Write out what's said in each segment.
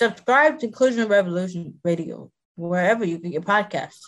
Subscribe to Inclusion Revolution Radio wherever you get your podcasts.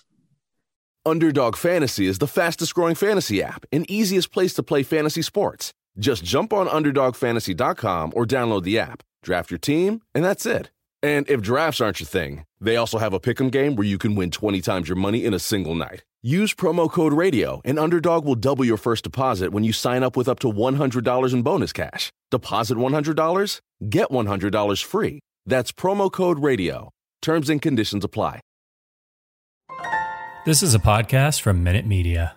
Underdog Fantasy is the fastest growing fantasy app and easiest place to play fantasy sports. Just jump on UnderdogFantasy.com or download the app, draft your team, and that's it. And if drafts aren't your thing, they also have a pick'em game where you can win 20 times your money in a single night. Use promo code RADIO, and Underdog will double your first deposit when you sign up with up to $100 in bonus cash. Deposit $100, get $100 free. That's promo code RADIO. Terms and conditions apply. This is a podcast from Minute Media.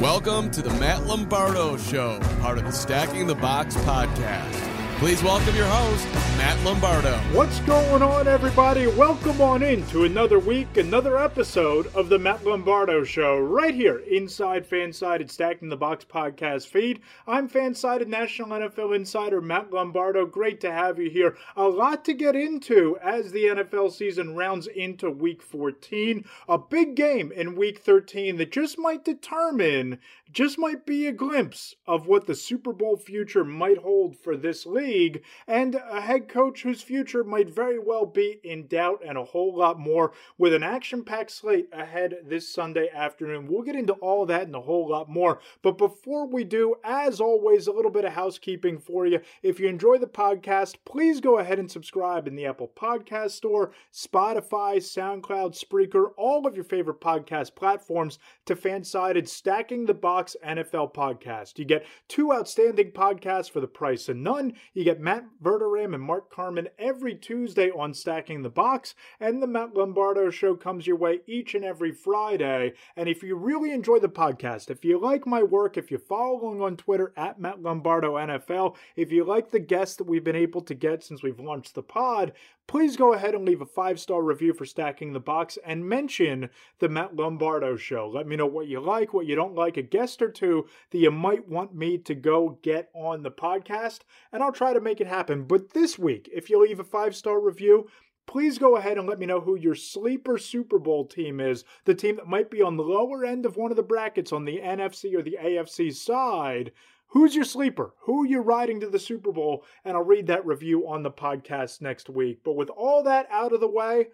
Welcome to the Matt Lombardo Show, part of the Stacking the Box podcast. Please welcome your host, Matt Lombardo. What's going on, everybody? Welcome on in to another week, another episode of the Matt Lombardo Show, right here inside Fansided Stacking the Box podcast feed. I'm Fansided National NFL Insider Matt Lombardo. Great to have you here. A lot to get into as the NFL season rounds into week 14. A big game in week 13 that just might determine just might be a glimpse of what the Super Bowl future might hold for this league, and a head coach whose future might very well be in doubt, and a whole lot more with an action packed slate ahead this Sunday afternoon. We'll get into all that and a whole lot more. But before we do, as always, a little bit of housekeeping for you. If you enjoy the podcast, please go ahead and subscribe in the Apple Podcast Store, Spotify, SoundCloud, Spreaker, all of your favorite podcast platforms to Fansided Stacking the Box NFL podcast. You get two outstanding podcasts for the price of none. You get Matt Verderame and Mark Carman every Tuesday on Stacking the Box, and the Matt Lombardo Show comes your way each and every Friday. And if you really enjoy the podcast, if you like my work, if you follow along on Twitter at Matt Lombardo NFL, if you like the guests that we've been able to get since we've launched the pod, please go ahead and leave a five star review for Stacking the Box and mention the Matt Lombardo Show. Let me know what you like, what you don't like, a guest or two that you might want me to go get on the podcast, and I'll try to make it happen. But this week, if you leave a five star review, please go ahead and let me know who your sleeper Super Bowl team is. The team that might be on the lower end of one of the brackets on the NFC or the AFC side. Who's your sleeper? Who are you riding to the Super Bowl? And I'll read that review on the podcast next week. But with all that out of the way,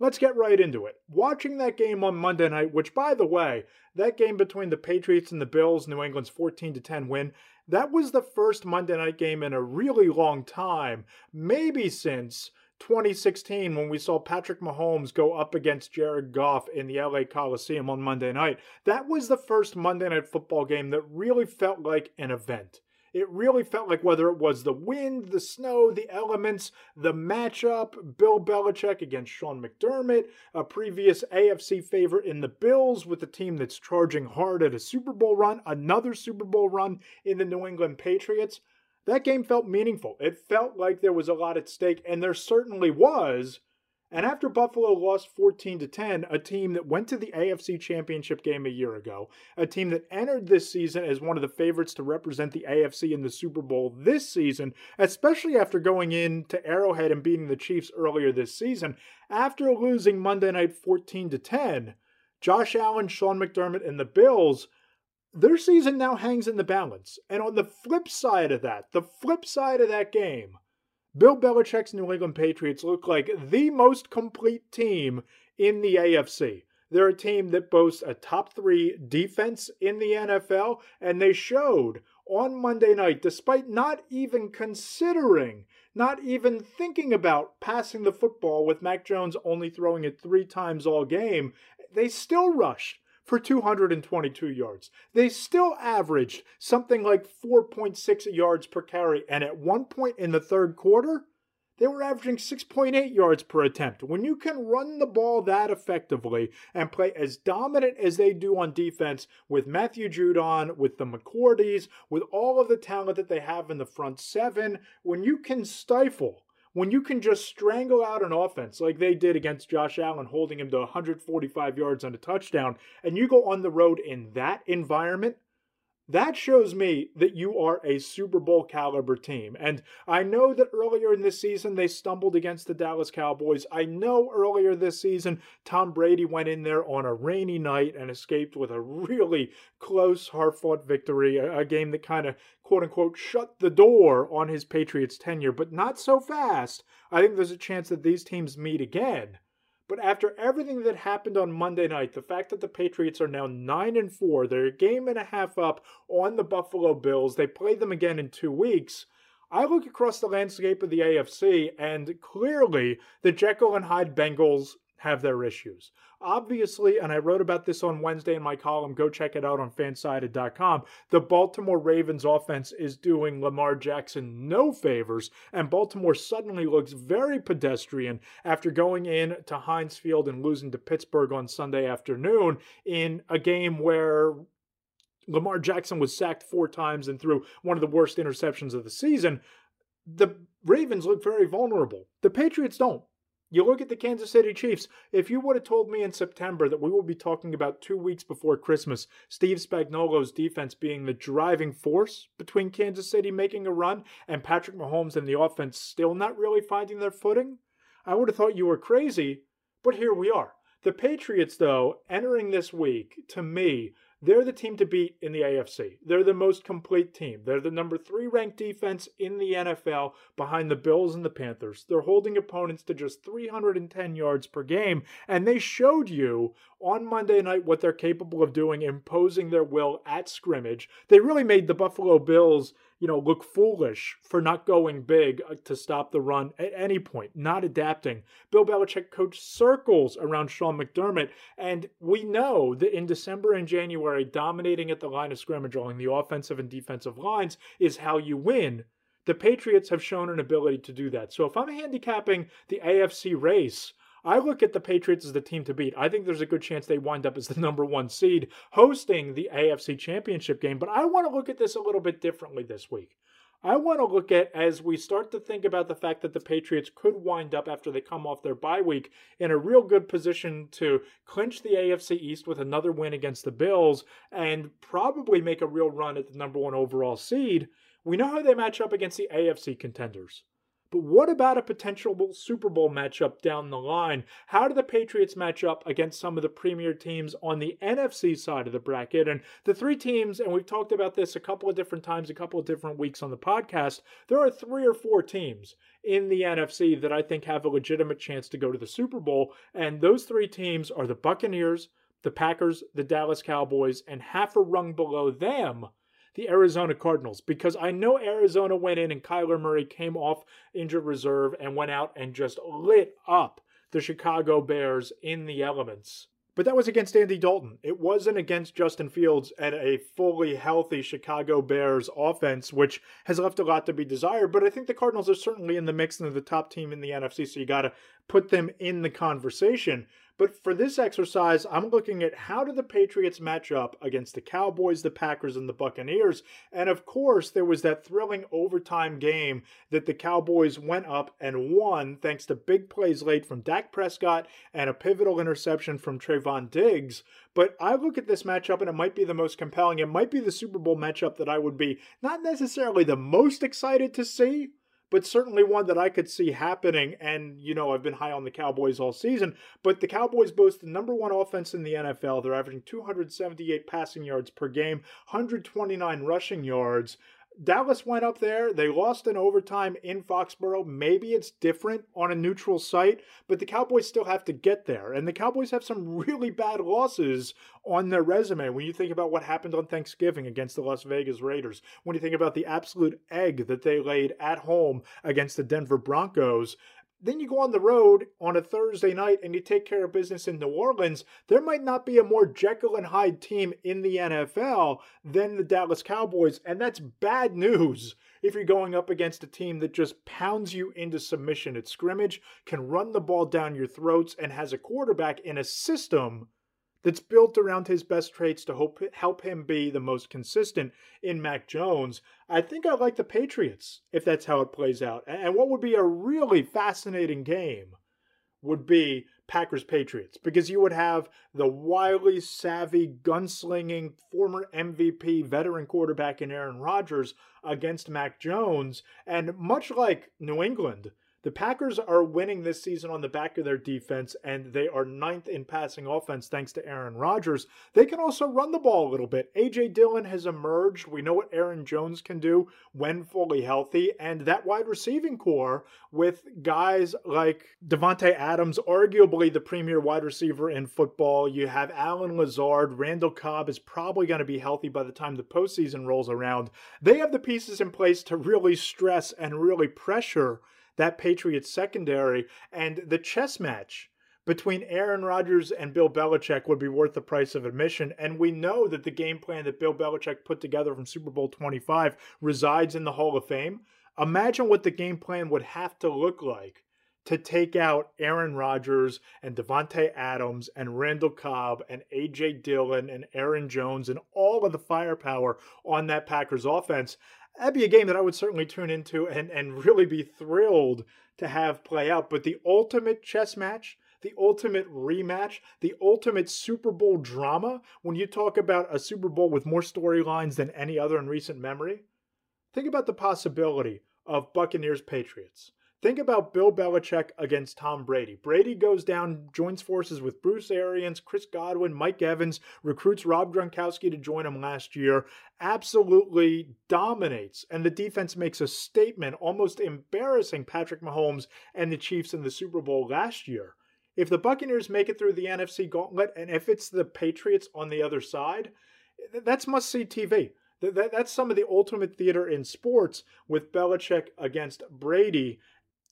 let's get right into it. Watching that game on Monday night, which by the way, that game between the Patriots and the Bills, New England's 14 to 10 win, that was the first Monday night game in a really long time, maybe since 2016 when we saw Patrick Mahomes go up against Jared Goff in the LA Coliseum on Monday night. That was the first Monday night football game that really felt like an event. It really felt like whether it was the wind, the snow, the elements, the matchup, Bill Belichick against Sean McDermott, a previous AFC favorite in the Bills with a team that's charging hard at a Super Bowl run, another Super Bowl run in the New England Patriots that game felt meaningful. It felt like there was a lot at stake, and there certainly was. And after Buffalo lost 14 to 10, a team that went to the AFC Championship game a year ago, a team that entered this season as one of the favorites to represent the AFC in the Super Bowl this season, especially after going in to Arrowhead and beating the Chiefs earlier this season, after losing Monday night 14 to 10, Josh Allen, Sean McDermott, and the Bills their season now hangs in the balance. And on the flip side of that, the flip side of that game, Bill Belichick's New England Patriots look like the most complete team in the AFC. They're a team that boasts a top three defense in the NFL, and they showed on Monday night, despite not even considering, not even thinking about passing the football with Mac Jones only throwing it three times all game, they still rushed for 222 yards. They still averaged something like 4.6 yards per carry. And at one point in the third quarter, they were averaging 6.8 yards per attempt. When you can run the ball that effectively and play as dominant as they do on defense with Matthew Judon, with the McCourties, with all of the talent that they have in the front seven, when you can stifle when you can just strangle out an offense like they did against Josh Allen, holding him to 145 yards on a touchdown, and you go on the road in that environment, that shows me that you are a Super Bowl caliber team. And I know that earlier in this season they stumbled against the Dallas Cowboys. I know earlier this season Tom Brady went in there on a rainy night and escaped with a really close, hard fought victory, a, game that kind of quote unquote shut the door on his Patriots tenure, but not so fast. I think there's a chance that these teams meet again. But after everything that happened on Monday night, the fact that the Patriots are now 9 and 4, they're a game and a half up on the Buffalo Bills, they play them again in 2 weeks. I look across the landscape of the AFC and clearly the Jekyll and Hyde Bengals have their issues. Obviously, and I wrote about this on Wednesday in my column, go check it out on fansided.com. The Baltimore Ravens offense is doing Lamar Jackson no favors, and Baltimore suddenly looks very pedestrian after going in to Heinz Field and losing to Pittsburgh on Sunday afternoon in a game where Lamar Jackson was sacked four times and threw one of the worst interceptions of the season. The Ravens look very vulnerable. The Patriots don't. You look at the Kansas City Chiefs. If you would have told me in September that we will be talking about two weeks before Christmas, Steve Spagnuolo's defense being the driving force between Kansas City making a run and Patrick Mahomes and the offense still not really finding their footing, I would have thought you were crazy. But here we are. The Patriots, though, entering this week, to me, they're the team to beat in the AFC. They're the most complete team. They're the number three ranked defense in the NFL behind the Bills and the Panthers. They're holding opponents to just 310 yards per game. And they showed you on Monday night what they're capable of doing, imposing their will at scrimmage. They really made the Buffalo Bills you know, look foolish for not going big uh, to stop the run at any point, not adapting. Bill Belichick coached circles around Sean McDermott, and we know that in December and January, dominating at the line of scrimmage along the offensive and defensive lines is how you win. The Patriots have shown an ability to do that. So if I'm handicapping the AFC race, I look at the Patriots as the team to beat. I think there's a good chance they wind up as the number one seed hosting the AFC Championship game. But I want to look at this a little bit differently this week. I want to look at as we start to think about the fact that the Patriots could wind up after they come off their bye week in a real good position to clinch the AFC East with another win against the Bills and probably make a real run at the number one overall seed. We know how they match up against the AFC contenders. But what about a potential Super Bowl matchup down the line? How do the Patriots match up against some of the premier teams on the NFC side of the bracket? And the three teams, and we've talked about this a couple of different times, a couple of different weeks on the podcast, there are three or four teams in the NFC that I think have a legitimate chance to go to the Super Bowl. And those three teams are the Buccaneers, the Packers, the Dallas Cowboys, and half a rung below them the Arizona Cardinals because I know Arizona went in and Kyler Murray came off injured reserve and went out and just lit up the Chicago Bears in the elements. But that was against Andy Dalton. It wasn't against Justin Fields and a fully healthy Chicago Bears offense, which has left a lot to be desired. But I think the Cardinals are certainly in the mix and they're the top team in the NFC, so you got to put them in the conversation. But for this exercise, I'm looking at how do the Patriots match up against the Cowboys, the Packers, and the Buccaneers. And of course, there was that thrilling overtime game that the Cowboys went up and won thanks to big plays late from Dak Prescott and a pivotal interception from Trevon Diggs. But I look at this matchup and it might be the most compelling. It might be the Super Bowl matchup that I would be not necessarily the most excited to see but certainly one that I could see happening. And, you know, I've been high on the Cowboys all season, but the Cowboys boast the number one offense in the NFL. They're averaging 278 passing yards per game, 129 rushing yards. Dallas went up there. They lost in overtime in Foxborough. Maybe it's different on a neutral site, but the Cowboys still have to get there. And the Cowboys have some really bad losses on their resume when you think about what happened on Thanksgiving against the Las Vegas Raiders, when you think about the absolute egg that they laid at home against the Denver Broncos. Then you go on the road on a Thursday night and you take care of business in New Orleans. There might not be a more Jekyll and Hyde team in the NFL than the Dallas Cowboys, and that's bad news if you're going up against a team that just pounds you into submission at scrimmage, can run the ball down your throats, and has a quarterback in a system that's built around his best traits to hope, help him be the most consistent in Mac Jones. I think I like the Patriots if that's how it plays out. And what would be a really fascinating game would be Packers Patriots because you would have the wily, savvy, gunslinging former MVP veteran quarterback in Aaron Rodgers against Mac Jones. And much like New England, the Packers are winning this season on the back of their defense, and they are ninth in passing offense thanks to Aaron Rodgers. They can also run the ball a little bit. A.J. Dillon has emerged. We know what Aaron Jones can do when fully healthy, and that wide receiving corps with guys like Davante Adams, arguably the premier wide receiver in football. You have Allen Lazard. Randall Cobb is probably going to be healthy by the time the postseason rolls around. They have the pieces in place to really stress and really pressure that Patriots secondary, and the chess match between Aaron Rodgers and Bill Belichick would be worth the price of admission. And we know that the game plan that Bill Belichick put together from Super Bowl 25 resides in the Hall of Fame. Imagine what the game plan would have to look like to take out Aaron Rodgers and Davante Adams and Randall Cobb and AJ Dillon and Aaron Jones and all of the firepower on that Packers offense that'd be a game that I would certainly tune into and, and really be thrilled to have play out. But the ultimate chess match, the ultimate rematch, the ultimate Super Bowl drama, when you talk about a Super Bowl with more storylines than any other in recent memory, think about the possibility of Buccaneers Patriots. Think about Bill Belichick against Tom Brady. Brady goes down, joins forces with Bruce Arians, Chris Godwin, Mike Evans, recruits Rob Gronkowski to join him last year, absolutely dominates, and the defense makes a statement, almost embarrassing Patrick Mahomes and the Chiefs in the Super Bowl last year. If the Buccaneers make it through the NFC gauntlet, and if it's the Patriots on the other side, that's must see TV. That's some of the ultimate theater in sports with Belichick against Brady.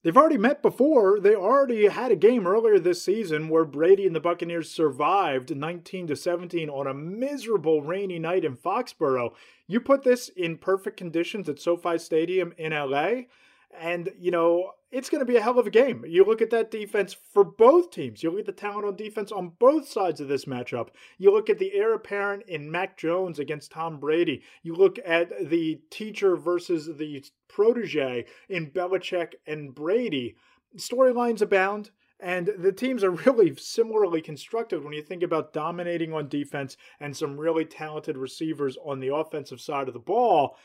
They've already met before. They already had a game earlier this season where Brady and the Buccaneers survived 19 to 17 on a miserable rainy night in Foxborough. You put this in perfect conditions at SoFi Stadium in LA, and you know, it's going to be a hell of a game. You look at that defense for both teams. You look at the talent on defense on both sides of this matchup. You look at the heir apparent in Mac Jones against Tom Brady. You look at the teacher versus the protege in Belichick and Brady. Storylines abound. And the teams are really similarly constructed when you think about dominating on defense and some really talented receivers on the offensive side of the ball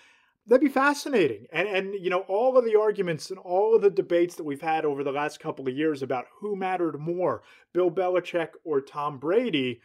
that'd be fascinating. And and you know all of the arguments and all of the debates that we've had over the last couple of years about who mattered more, Bill Belichick or Tom Brady.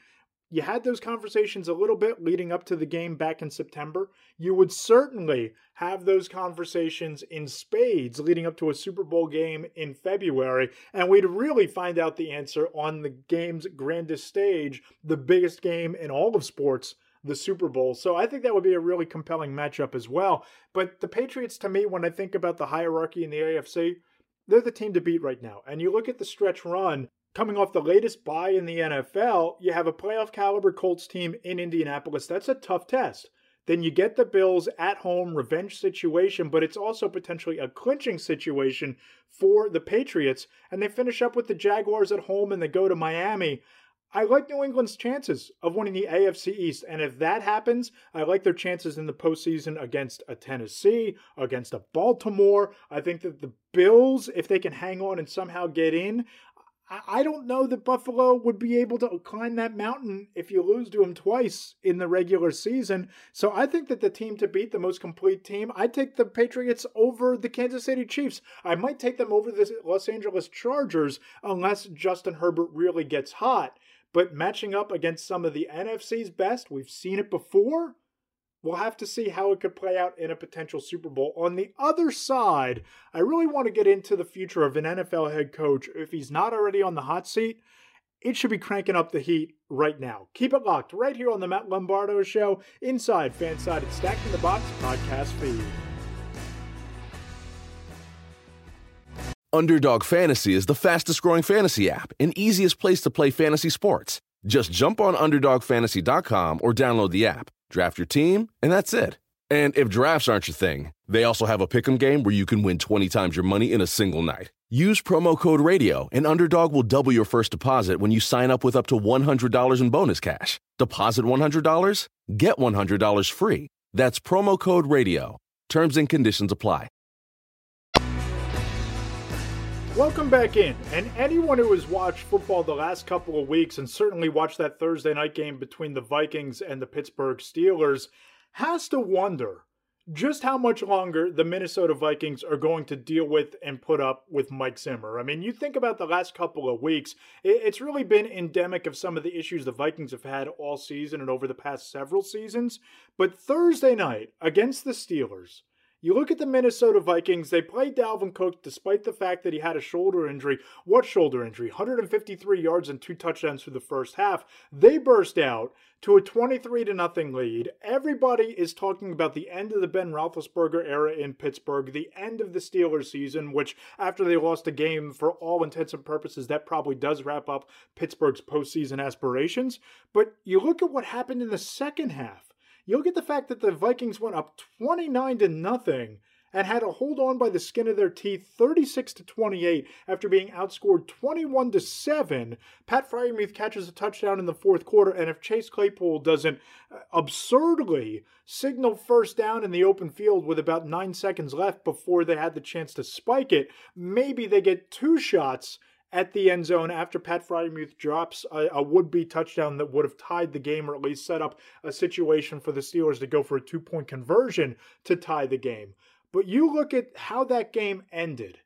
You had those conversations a little bit leading up to the game back in September. You would certainly have those conversations in spades leading up to a Super Bowl game in February. And we'd really find out the answer on the game's grandest stage, the biggest game in all of sports the Super Bowl. So I think that would be a really compelling matchup as well. But the Patriots, to me, when I think about the hierarchy in the AFC, they're the team to beat right now. And you look at the stretch run coming off the latest bye in the NFL, you have a playoff caliber Colts team in Indianapolis. That's a tough test. Then you get the Bills at home, revenge situation, but it's also potentially a clinching situation for the Patriots. And they finish up with the Jaguars at home and they go to Miami. I like New England's chances of winning the AFC East. And if that happens, I like their chances in the postseason against a Tennessee, against a Baltimore. I think that the Bills, if they can hang on and somehow get in, I don't know that Buffalo would be able to climb that mountain if you lose to them twice in the regular season. So I think that the team to beat, the most complete team, I take the Patriots over the Kansas City Chiefs. I might take them over the Los Angeles Chargers unless Justin Herbert really gets hot. But matching up against some of the NFC's best, we've seen it before. We'll have to see how it could play out in a potential Super Bowl. On the other side, I really want to get into the future of an NFL head coach. If he's not already on the hot seat, it should be cranking up the heat right now. Keep it locked right here on the Matt Lombardo Show, inside Fansided Stacking the Box podcast feed. Underdog Fantasy is the fastest growing fantasy app and easiest place to play fantasy sports. Just jump on UnderdogFantasy.com or download the app, draft your team, and that's it. And if drafts aren't your thing, they also have a pick'em game where you can win 20 times your money in a single night. Use promo code RADIO, and Underdog will double your first deposit when you sign up with up to $100 in bonus cash. Deposit $100, get $100 free. That's promo code RADIO. Terms and conditions apply. Welcome back in. And anyone who has watched football the last couple of weeks and certainly watched that Thursday night game between the Vikings and the Pittsburgh Steelers has to wonder just how much longer the Minnesota Vikings are going to deal with and put up with Mike Zimmer. I mean, you think about the last couple of weeks, it's really been endemic of some of the issues the Vikings have had all season and over the past several seasons. But Thursday night against the Steelers, you look at the Minnesota Vikings, they played Dalvin Cook despite the fact that he had a shoulder injury. What shoulder injury? 153 yards and two touchdowns through the first half. They burst out to a 23 to nothing lead. Everybody is talking about the end of the Ben Roethlisberger era in Pittsburgh, the end of the Steelers season, which after they lost a game, for all intents and purposes, that probably does wrap up Pittsburgh's postseason aspirations. But you look at what happened in the second half you look at the fact that the Vikings went up 29 to nothing and had to hold on by the skin of their teeth 36 to 28 after being outscored 21 to 7 pat freiermuth catches a touchdown in the fourth quarter and if chase claypool doesn't uh, absurdly signal first down in the open field with about nine seconds left before they had the chance to spike it maybe they get two shots at the end zone after Pat Freiermuth drops a, a would be touchdown that would have tied the game or at least set up a situation for the Steelers to go for a two point conversion to tie the game. But you look at how that game ended.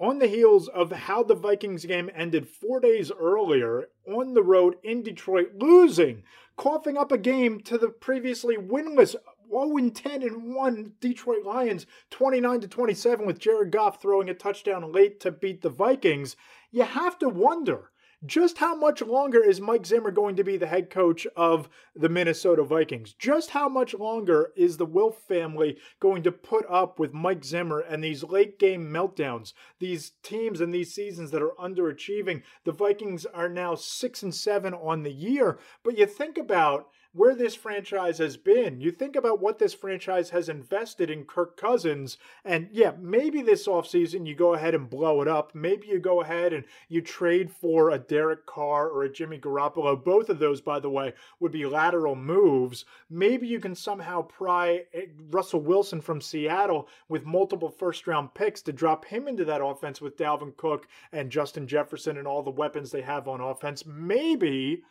On the heels of how the Vikings game ended four days earlier on the road in Detroit, losing, coughing up a game to the previously winless 0 10 and 1 Detroit Lions, 29 to 27, with Jared Goff throwing a touchdown late to beat the Vikings. You have to wonder just how much longer is Mike Zimmer going to be the head coach of the Minnesota Vikings? Just how much longer is the Wilf family going to put up with Mike Zimmer and these late game meltdowns? These teams and these seasons that are underachieving. The Vikings are now 6 and 7 on the year, but you think about where this franchise has been. You think about what this franchise has invested in Kirk Cousins, and yeah, maybe this offseason you go ahead and blow it up. Maybe you go ahead and you trade for a Derek Carr or a Jimmy Garoppolo. Both of those, by the way, would be lateral moves. Maybe you can somehow pry eh, Russell Wilson from Seattle with multiple first round picks to drop him into that offense with Dalvin Cook and Justin Jefferson and all the weapons they have on offense. Maybe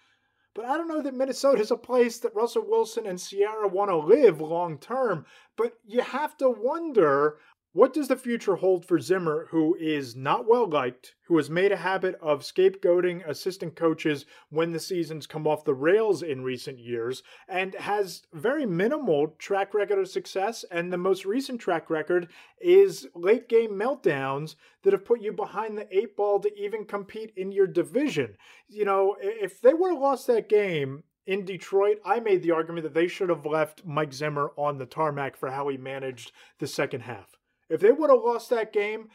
but I don't know that Minnesota is a place that Russell Wilson and Ciara want to live long term. But you have to wonder what does the future hold for Zimmer, who is not well liked, who has made a habit of scapegoating assistant coaches when the seasons come off the rails in recent years, and has very minimal track record of success? And the most recent track record is late game meltdowns that have put you behind the eight ball to even compete in your division. You know, if they would have lost that game, in Detroit, I made the argument that they should have left Mike Zimmer on the tarmac for how he managed the second half. If they would have lost that game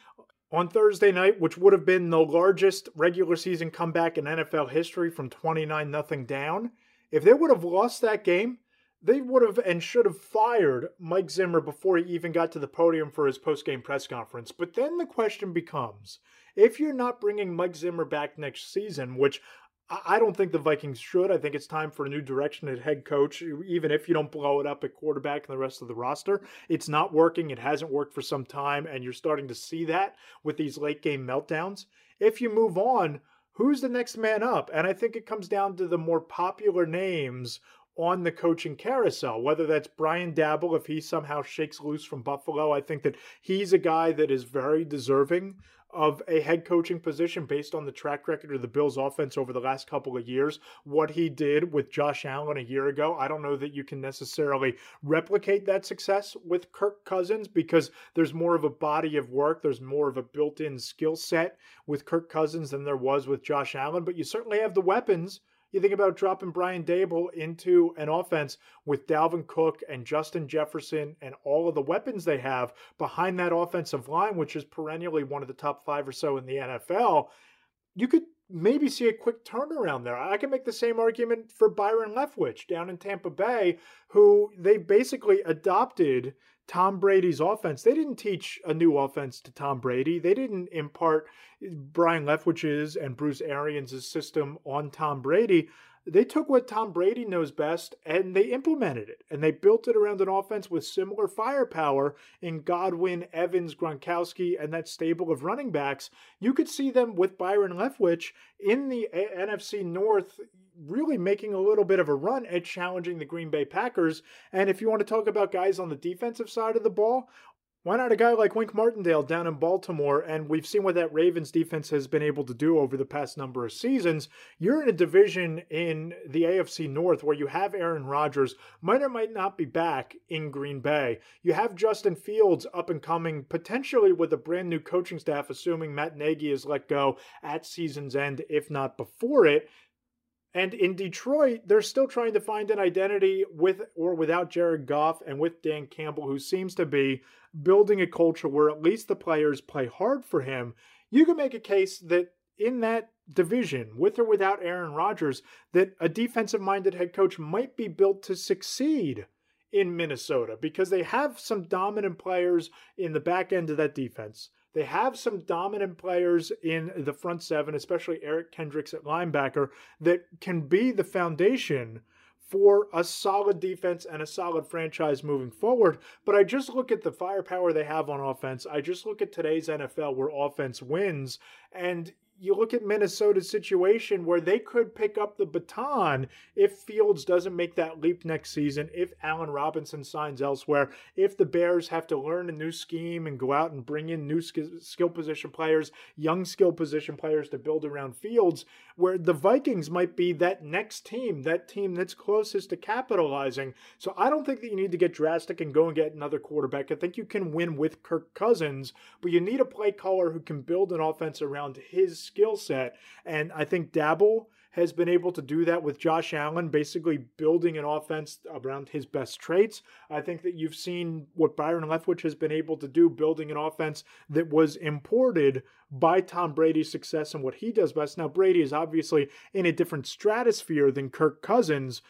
on Thursday night, which would have been the largest regular season comeback in NFL history from 29 nothing down, if they would have lost that game, they would have and should have fired Mike Zimmer before he even got to the podium for his post-game press conference. But then the question becomes, if you're not bringing Mike Zimmer back next season, which I don't think the Vikings should. I think it's time for a new direction at head coach, even if you don't blow it up at quarterback and the rest of the roster. It's not working. It hasn't worked for some time, and you're starting to see that with these late game meltdowns. If you move on, who's the next man up? And I think it comes down to the more popular names on the coaching carousel, whether that's Brian Daboll, if he somehow shakes loose from Buffalo. I think that he's a guy that is very deserving of a head coaching position based on the track record of the Bills offense over the last couple of years. What he did with Josh Allen a year ago, I don't know that you can necessarily replicate that success with Kirk Cousins because there's more of a body of work, there's more of a built in skill set with Kirk Cousins than there was with Josh Allen, but you certainly have the weapons you think about dropping Brian Daboll into an offense with Dalvin Cook and Justin Jefferson and all of the weapons they have behind that offensive line, which is perennially one of the top five or so in the NFL. You could maybe see a quick turnaround there. I can make the same argument for Byron Leftwich down in Tampa Bay, who they basically adopted Tom Brady's offense. They didn't teach a new offense to Tom Brady. They didn't impart Brian Leftwich's and Bruce Arians' system on Tom Brady they took what Tom Brady knows best and they implemented it. And they built it around an offense with similar firepower in Godwin, Evans, Gronkowski, and that stable of running backs. You could see them with Byron Leftwich in the NFC North really making a little bit of a run at challenging the Green Bay Packers. And if you want to talk about guys on the defensive side of the ball, why not a guy like Wink Martindale down in Baltimore? And we've seen what that Ravens defense has been able to do over the past number of seasons. You're in a division in the AFC North where you have Aaron Rodgers, might or might not be back in Green Bay. You have Justin Fields up and coming, potentially with a brand new coaching staff, assuming Matt Nagy is let go at season's end, if not before it. And in Detroit, they're still trying to find an identity with or without Jared Goff and with Dan Campbell, who seems to be building a culture where at least the players play hard for him. You can make a case that in that division, with or without Aaron Rodgers, that a defensive minded head coach might be built to succeed in Minnesota because they have some dominant players in the back end of that defense. They have some dominant players in the front seven, especially Eric Kendricks at linebacker, that can be the foundation for a solid defense and a solid franchise moving forward. But I just look at the firepower they have on offense. I just look at today's NFL where offense wins. And you look at Minnesota's situation where they could pick up the baton if Fields doesn't make that leap next season, if Allen Robinson signs elsewhere, if the Bears have to learn a new scheme and go out and bring in new skill position players, young skill position players to build around Fields, where the Vikings might be that next team, that team that's closest to capitalizing. So I don't think that you need to get drastic and go and get another quarterback. I think you can win with Kirk Cousins, but you need a play caller who can build an offense around his skill set. And I think Daboll has been able to do that with Josh Allen, basically building an offense around his best traits. I think that you've seen what Byron Leftwich has been able to do, building an offense that was imported by Tom Brady's success and what he does best. Now, Brady is obviously in a different stratosphere than Kirk Cousins,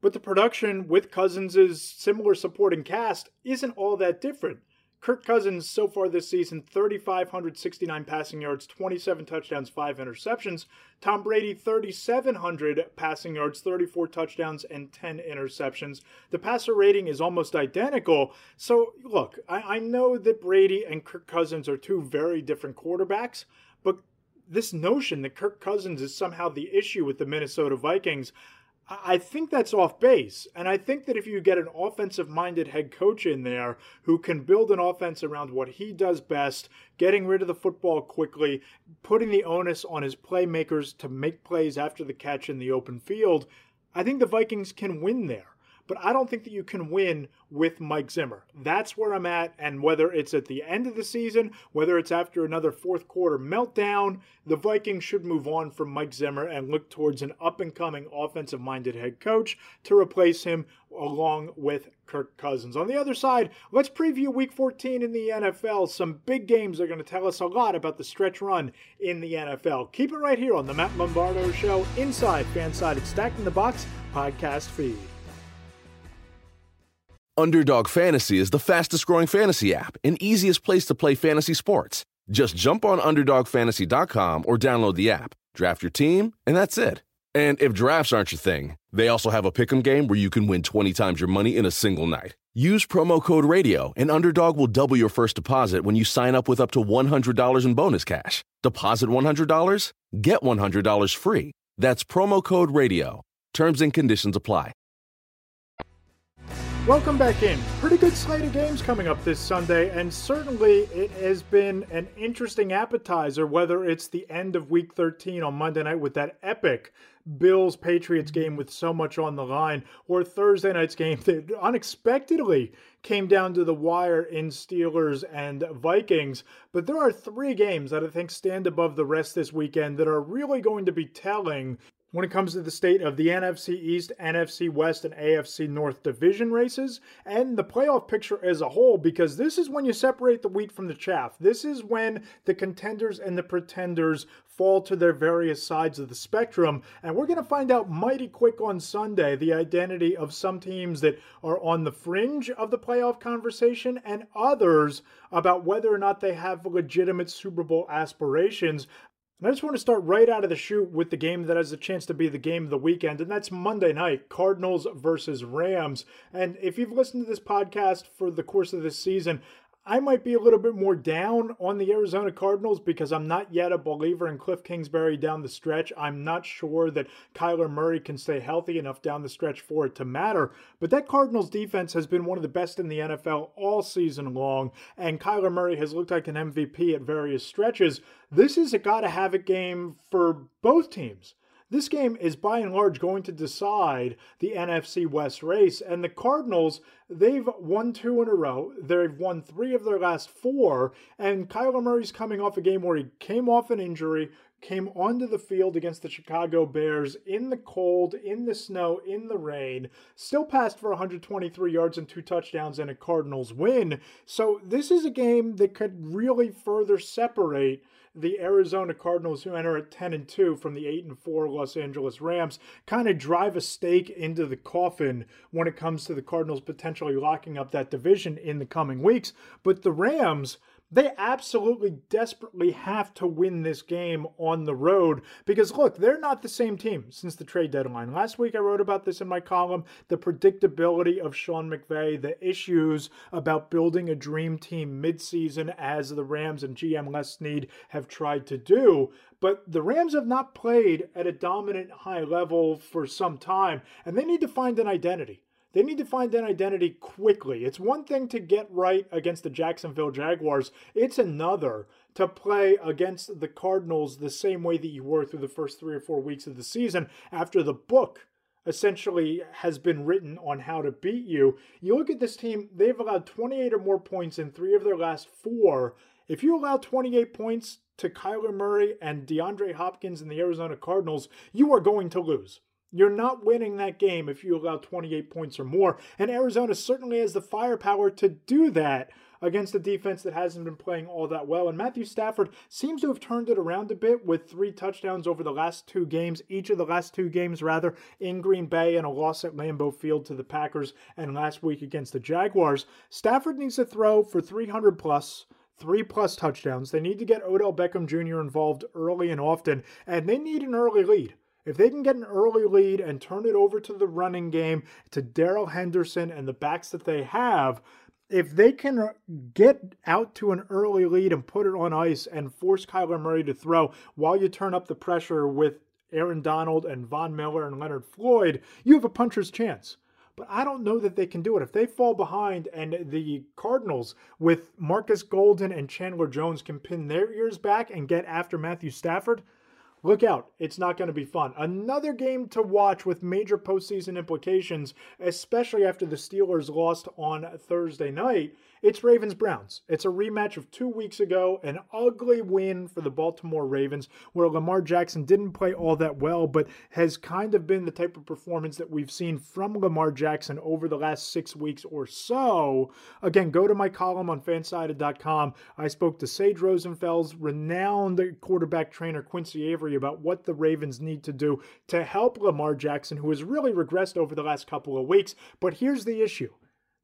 but the production with Cousins' similar supporting cast isn't all that different. Kirk Cousins so far this season 3,569 passing yards, 27 touchdowns, 5 interceptions. Tom Brady 3,700 passing yards, 34 touchdowns, and 10 interceptions. The passer rating is almost identical. So, look, I, I know that Brady and Kirk Cousins are two very different quarterbacks, but this notion that Kirk Cousins is somehow the issue with the Minnesota Vikings, I think that's off base. And I think that if you get an offensive minded head coach in there who can build an offense around what he does best, getting rid of the football quickly, putting the onus on his playmakers to make plays after the catch in the open field, I think the Vikings can win there but I don't think that you can win with Mike Zimmer. That's where I'm at. And whether it's at the end of the season, whether it's after another fourth quarter meltdown, the Vikings should move on from Mike Zimmer and look towards an up and coming offensive minded head coach to replace him along with Kirk Cousins. On the other side, let's preview week 14 in the NFL. Some big games are going to tell us a lot about the stretch run in the NFL. Keep it right here on the Matt Lombardo Show, inside Fansided Stacking the Box podcast feed. Underdog Fantasy is the fastest growing fantasy app and easiest place to play fantasy sports. Just jump on UnderdogFantasy.com or download the app, draft your team, and that's it. And if drafts aren't your thing, they also have a pick'em game where you can win 20 times your money in a single night. Use promo code RADIO, and Underdog will double your first deposit when you sign up with up to $100 in bonus cash. Deposit $100, get $100 free. That's promo code RADIO. Terms and conditions apply. Welcome back in. Pretty good slate of games coming up this Sunday, and certainly it has been an interesting appetizer, whether it's the end of week 13 on Monday night with that epic Bills Patriots game with so much on the line, or Thursday night's game that unexpectedly came down to the wire in Steelers and Vikings. But there are three games that I think stand above the rest this weekend that are really going to be telling when it comes to the state of the NFC East, NFC West, and AFC North division races and the playoff picture as a whole, because this is when you separate the wheat from the chaff. This is when the contenders and the pretenders fall to their various sides of the spectrum. And we're going to find out mighty quick on Sunday the identity of some teams that are on the fringe of the playoff conversation and others about whether or not they have legitimate Super Bowl aspirations. And I just want to start right out of the chute with the game that has a chance to be the game of the weekend, and that's Monday night Cardinals versus Rams. And if you've listened to this podcast for the course of this season, I might be a little bit more down on the Arizona Cardinals because I'm not yet a believer in Cliff Kingsbury down the stretch. I'm not sure that Kyler Murray can stay healthy enough down the stretch for it to matter. But that Cardinals defense has been one of the best in the NFL all season long, and Kyler Murray has looked like an MVP at various stretches. This is a gotta have it game for both teams. This game is by and large going to decide the NFC West race. And the Cardinals, they've won two in a row. They've won three of their last four. And Kyler Murray's coming off a game where he came off an injury, came onto the field against the Chicago Bears in the cold, in the snow, in the rain, still passed for 123 yards and two touchdowns and a Cardinals win. So this is a game that could really further separate the Arizona Cardinals, who enter at 10 and 2 from the 8 and 4 Los Angeles Rams, kind of drive a stake into the coffin when it comes to the Cardinals potentially locking up that division in the coming weeks. But the Rams, they absolutely desperately have to win this game on the road because, look, they're not the same team since the trade deadline. Last week I wrote about this in my column the predictability of Sean McVay, the issues about building a dream team midseason, as the Rams and GM Les Snead have tried to do. But the Rams have not played at a dominant high level for some time, and they need to find an identity. They need to find an identity quickly. It's one thing to get right against the Jacksonville Jaguars, it's another to play against the Cardinals the same way that you were through the first three or four weeks of the season after the book essentially has been written on how to beat you. You look at this team, they've allowed 28 or more points in three of their last four. If you allow 28 points to Kyler Murray and DeAndre Hopkins and the Arizona Cardinals, you are going to lose. You're not winning that game if you allow 28 points or more. And Arizona certainly has the firepower to do that against a defense that hasn't been playing all that well. And Matthew Stafford seems to have turned it around a bit with three touchdowns over the last two games, each of the last two games, rather, in Green Bay and a loss at Lambeau Field to the Packers and last week against the Jaguars. Stafford needs to throw for 300 plus three plus touchdowns. They need to get Odell Beckham Jr. involved early and often, and they need an early lead. If they can get an early lead and turn it over to the running game, to Darrell Henderson and the backs that they have, if they can get out to an early lead and put it on ice and force Kyler Murray to throw while you turn up the pressure with Aaron Donald and Von Miller and Leonard Floyd, you have a puncher's chance. But I don't know that they can do it. If they fall behind and the Cardinals with Marcus Golden and Chandler Jones can pin their ears back and get after Matthew Stafford, look out. It's not going to be fun. Another game to watch with major postseason implications, especially after the Steelers lost on Thursday night. It's Ravens Browns. It's a rematch of two weeks ago, an ugly win for the Baltimore Ravens, where Lamar Jackson didn't play all that well, but has kind of been the type of performance that we've seen from Lamar Jackson over the last six weeks or so. Again, go to my column on fansided.com. I spoke to Sage Rosenfels, renowned quarterback trainer Quincy Avery, about what the Ravens need to do to help Lamar Jackson, who has really regressed over the last couple of weeks. But here's the issue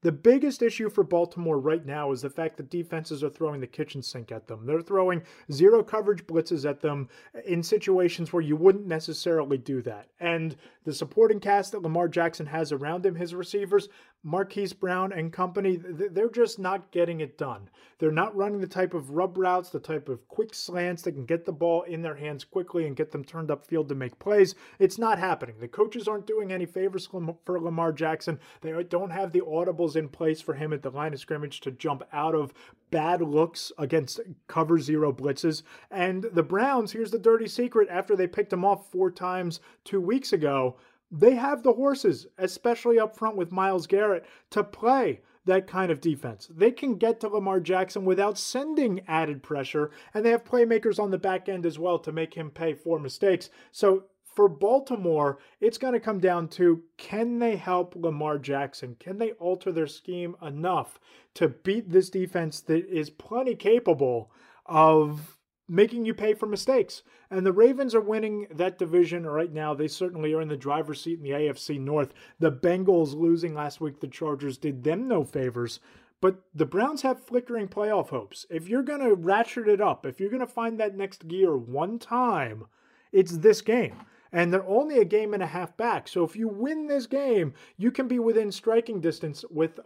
the biggest issue for Baltimore right now is the fact that defenses are throwing the kitchen sink at them. They're throwing zero coverage blitzes at them in situations where you wouldn't necessarily do that. And the supporting cast that Lamar Jackson has around him, his receivers, Marquise Brown and company, they're just not getting it done. They're not running the type of rub routes, the type of quick slants that can get the ball in their hands quickly and get them turned up field to make plays. It's not happening. The coaches aren't doing any favors for Lamar Jackson. They don't have the audibles in place for him at the line of scrimmage to jump out of bad looks against cover zero blitzes. And the Browns, here's the dirty secret after they picked him off four times two weeks ago, they have the horses, especially up front with Myles Garrett, to play that kind of defense. They can get to Lamar Jackson without sending added pressure, and they have playmakers on the back end as well to make him pay for mistakes. So for Baltimore, it's going to come down to can they help Lamar Jackson? Can they alter their scheme enough to beat this defense that is plenty capable of making you pay for mistakes? And the Ravens are winning that division right now. They certainly are in the driver's seat in the AFC North. The Bengals losing last week, the Chargers did them no favors. But the Browns have flickering playoff hopes. If you're going to ratchet it up, if you're going to find that next gear one time, it's this game and they're only a game and a half back. So if you win this game, you can be within striking distance with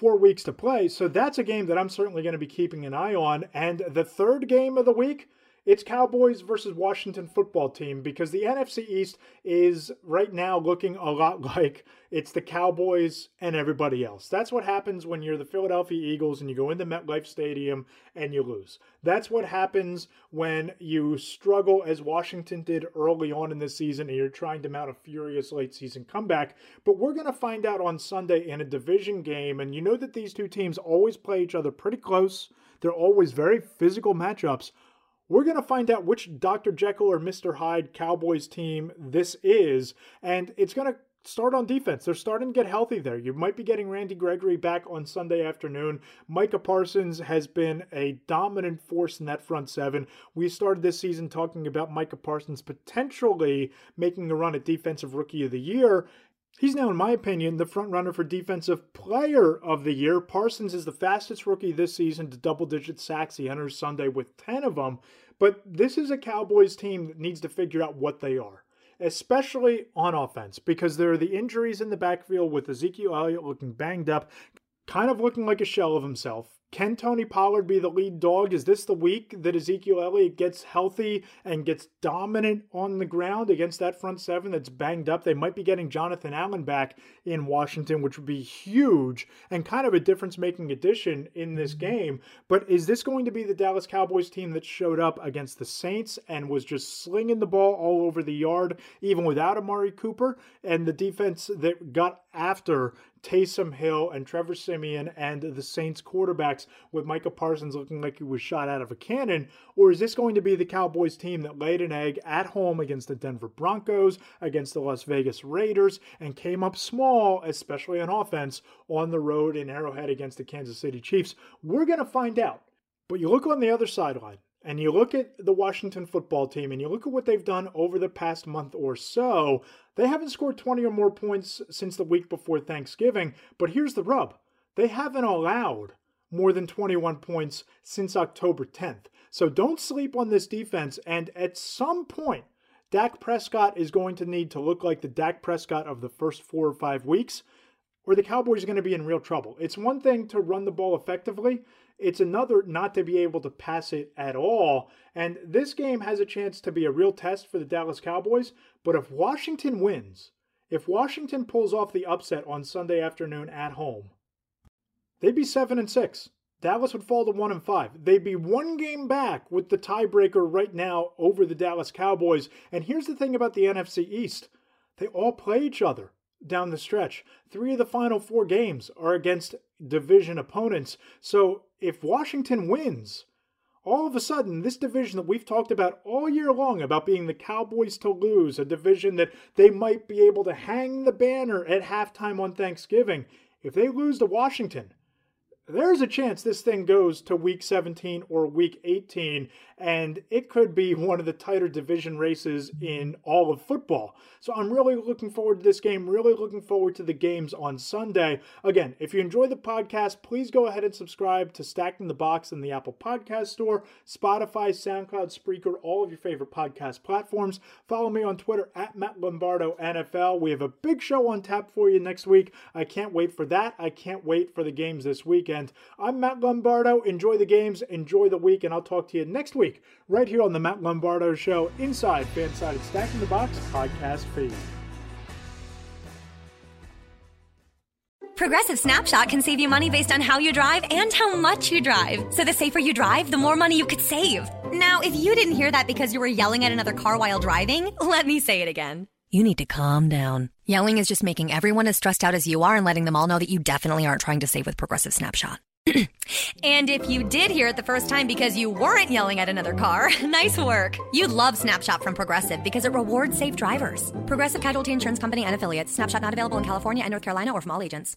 four weeks to play. So that's a game that I'm certainly going to be keeping an eye on. And the third game of the week, it's Cowboys versus Washington football team because the NFC East is right now looking a lot like it's the Cowboys and everybody else. That's what happens when you're the Philadelphia Eagles and you go into MetLife Stadium and you lose. That's what happens when you struggle as Washington did early on in the season and you're trying to mount a furious late season comeback. But we're going to find out on Sunday in a division game and you know that these two teams always play each other pretty close. They're always very physical matchups. We're going to find out which Dr. Jekyll or Mr. Hyde Cowboys team this is, and it's going to start on defense. They're starting to get healthy there. You might be getting Randy Gregory back on Sunday afternoon. Micah Parsons has been a dominant force in that front seven. We started this season talking about Micah Parsons potentially making a run at Defensive Rookie of the Year. He's now, in my opinion, the front runner for Defensive Player of the Year. Parsons is the fastest rookie this season to double digit sacks. He enters Sunday with 10 of them. But this is a Cowboys team that needs to figure out what they are, especially on offense, because there are the injuries in the backfield with Ezekiel Elliott looking banged up, kind of looking like a shell of himself. Can Tony Pollard be the lead dog? Is this the week that Ezekiel Elliott gets healthy and gets dominant on the ground against that front seven that's banged up? They might be getting Jonathan Allen back in Washington, which would be huge and kind of a difference making addition in this mm-hmm. game. But is this going to be the Dallas Cowboys team that showed up against the Saints and was just slinging the ball all over the yard, even without Amari Cooper, and the defense that got after Taysom Hill and Trevor Siemian and the Saints quarterbacks with Micah Parsons looking like he was shot out of a cannon? Or is this going to be the Cowboys team that laid an egg at home against the Denver Broncos, against the Las Vegas Raiders, and came up small, especially on offense, on the road in Arrowhead against the Kansas City Chiefs? We're going to find out. But you look on the other sideline, and you look at the Washington football team and you look at what they've done over the past month or so, they haven't scored 20 or more points since the week before Thanksgiving. But here's the rub they haven't allowed more than 21 points since October 10th. So don't sleep on this defense. And at some point, Dak Prescott is going to need to look like the Dak Prescott of the first four or five weeks, or the Cowboys are going to be in real trouble. It's one thing to run the ball effectively, it's another not to be able to pass it at all. And this game has a chance to be a real test for the Dallas Cowboys. But if Washington wins, if Washington pulls off the upset on Sunday afternoon at home, they'd be 7 and 6. Dallas would fall to 1 and 5. They'd be one game back with the tiebreaker right now over the Dallas Cowboys. And here's the thing about the NFC East. They all play each other down the stretch. Three of the final four games are against division opponents. So if Washington wins, all of a sudden, this division that we've talked about all year long about being the Cowboys to lose, a division that they might be able to hang the banner at halftime on Thanksgiving, if they lose to Washington, there's a chance this thing goes to week 17 or week 18, and it could be one of the tighter division races in all of football. So I'm really looking forward to this game, really looking forward to the games on Sunday. Again, if you enjoy the podcast, please go ahead and subscribe to Stacking the Box in the Apple Podcast Store, Spotify, SoundCloud, Spreaker, all of your favorite podcast platforms. Follow me on Twitter at Matt Lombardo NFL. We have a big show on tap for you next week. I can't wait for that. I can't wait for the games this weekend. I'm Matt Lombardo. Enjoy the games, enjoy the week, and I'll talk to you next week right here on the Matt Lombardo Show inside Fansided Stacking the Box podcast feed. Progressive Snapshot can save you money based on how you drive and how much you drive. So the safer you drive, the more money you could save. Now, if you didn't hear that because you were yelling at another car while driving, let me say it again. You need to calm down. Yelling is just making everyone as stressed out as you are and letting them all know that you definitely aren't trying to save with Progressive Snapshot. and if you did hear it the first time because you weren't yelling at another car, nice work. You'd love Snapshot from Progressive because it rewards safe drivers. Progressive Casualty Insurance Company and affiliates. Snapshot not available in California and North Carolina or from all agents.